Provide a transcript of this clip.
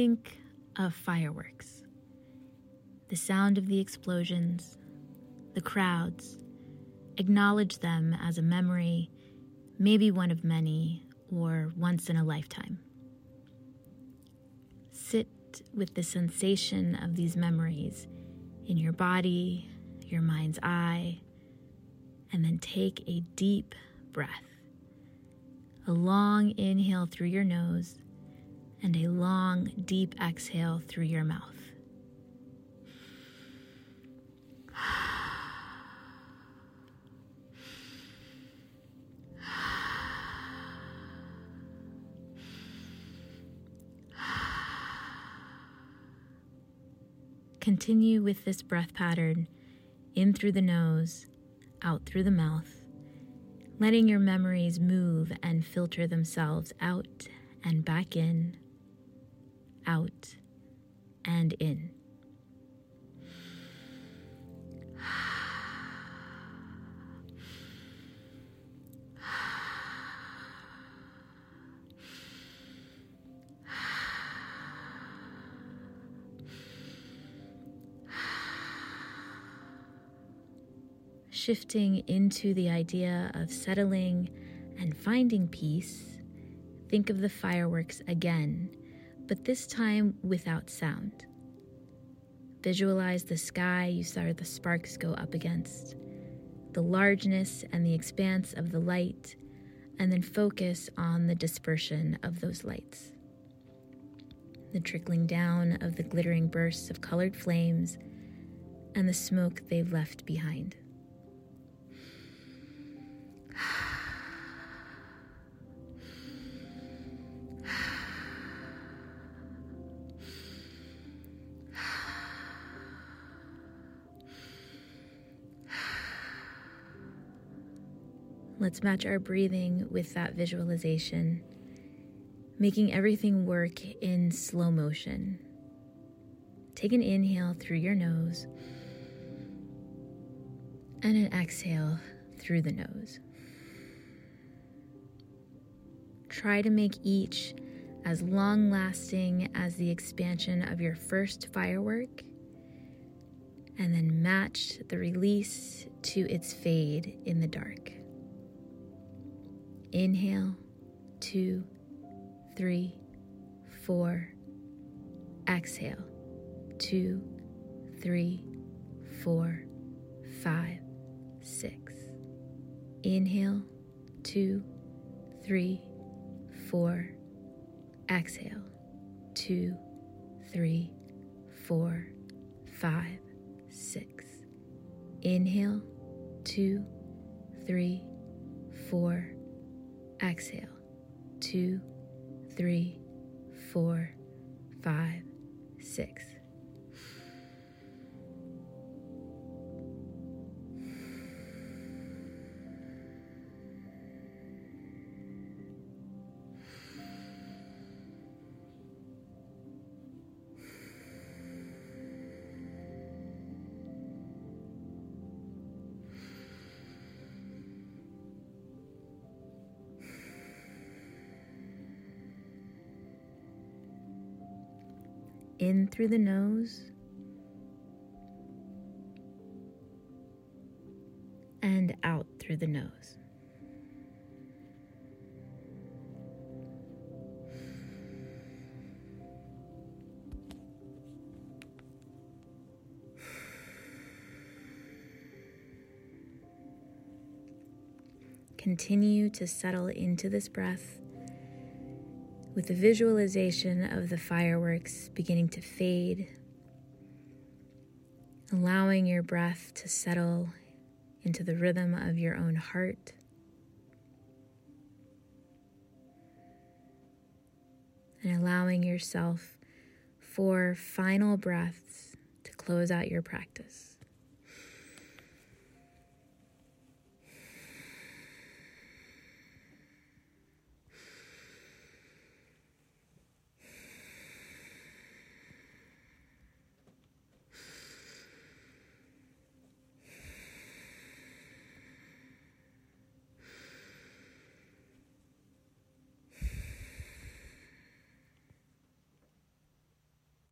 think of fireworks. The sound of the explosions, the crowds, acknowledge them as a memory, maybe one of many, or once in a lifetime. Sit with the sensation of these memories in your body, your mind's eye, and then take a deep breath. A long inhale through your nose and a long, deep exhale through your mouth. Continue with this breath pattern in through the nose, out through the mouth, letting your memories move and filter themselves out and back in, out and in. shifting into the idea of settling and finding peace, think of the fireworks again, but this time without sound. Visualize the sky you saw the sparks go up against, the largeness and the expanse of the light, and then focus on the dispersion of those lights. The trickling down of the glittering bursts of colored flames and the smoke they've left behind. Let's match our breathing with that visualization, making everything work in slow motion. Take an inhale through your nose and an exhale through the nose. Try to make each as long lasting as the expansion of your first firework, and then match the release to its fade in the dark. Inhale, two, three, four. Exhale, two, three, four, five, six. Inhale, two, three, four. Exhale, two, three, four, five, six. Inhale, two, three, four Exhale. Two, three, four, five, six. In through the nose and out through the nose. Continue to settle into this breath with the visualization of the fireworks beginning to fade, allowing your breath to settle into the rhythm of your own heart. And allowing yourself four final breaths to close out your practice.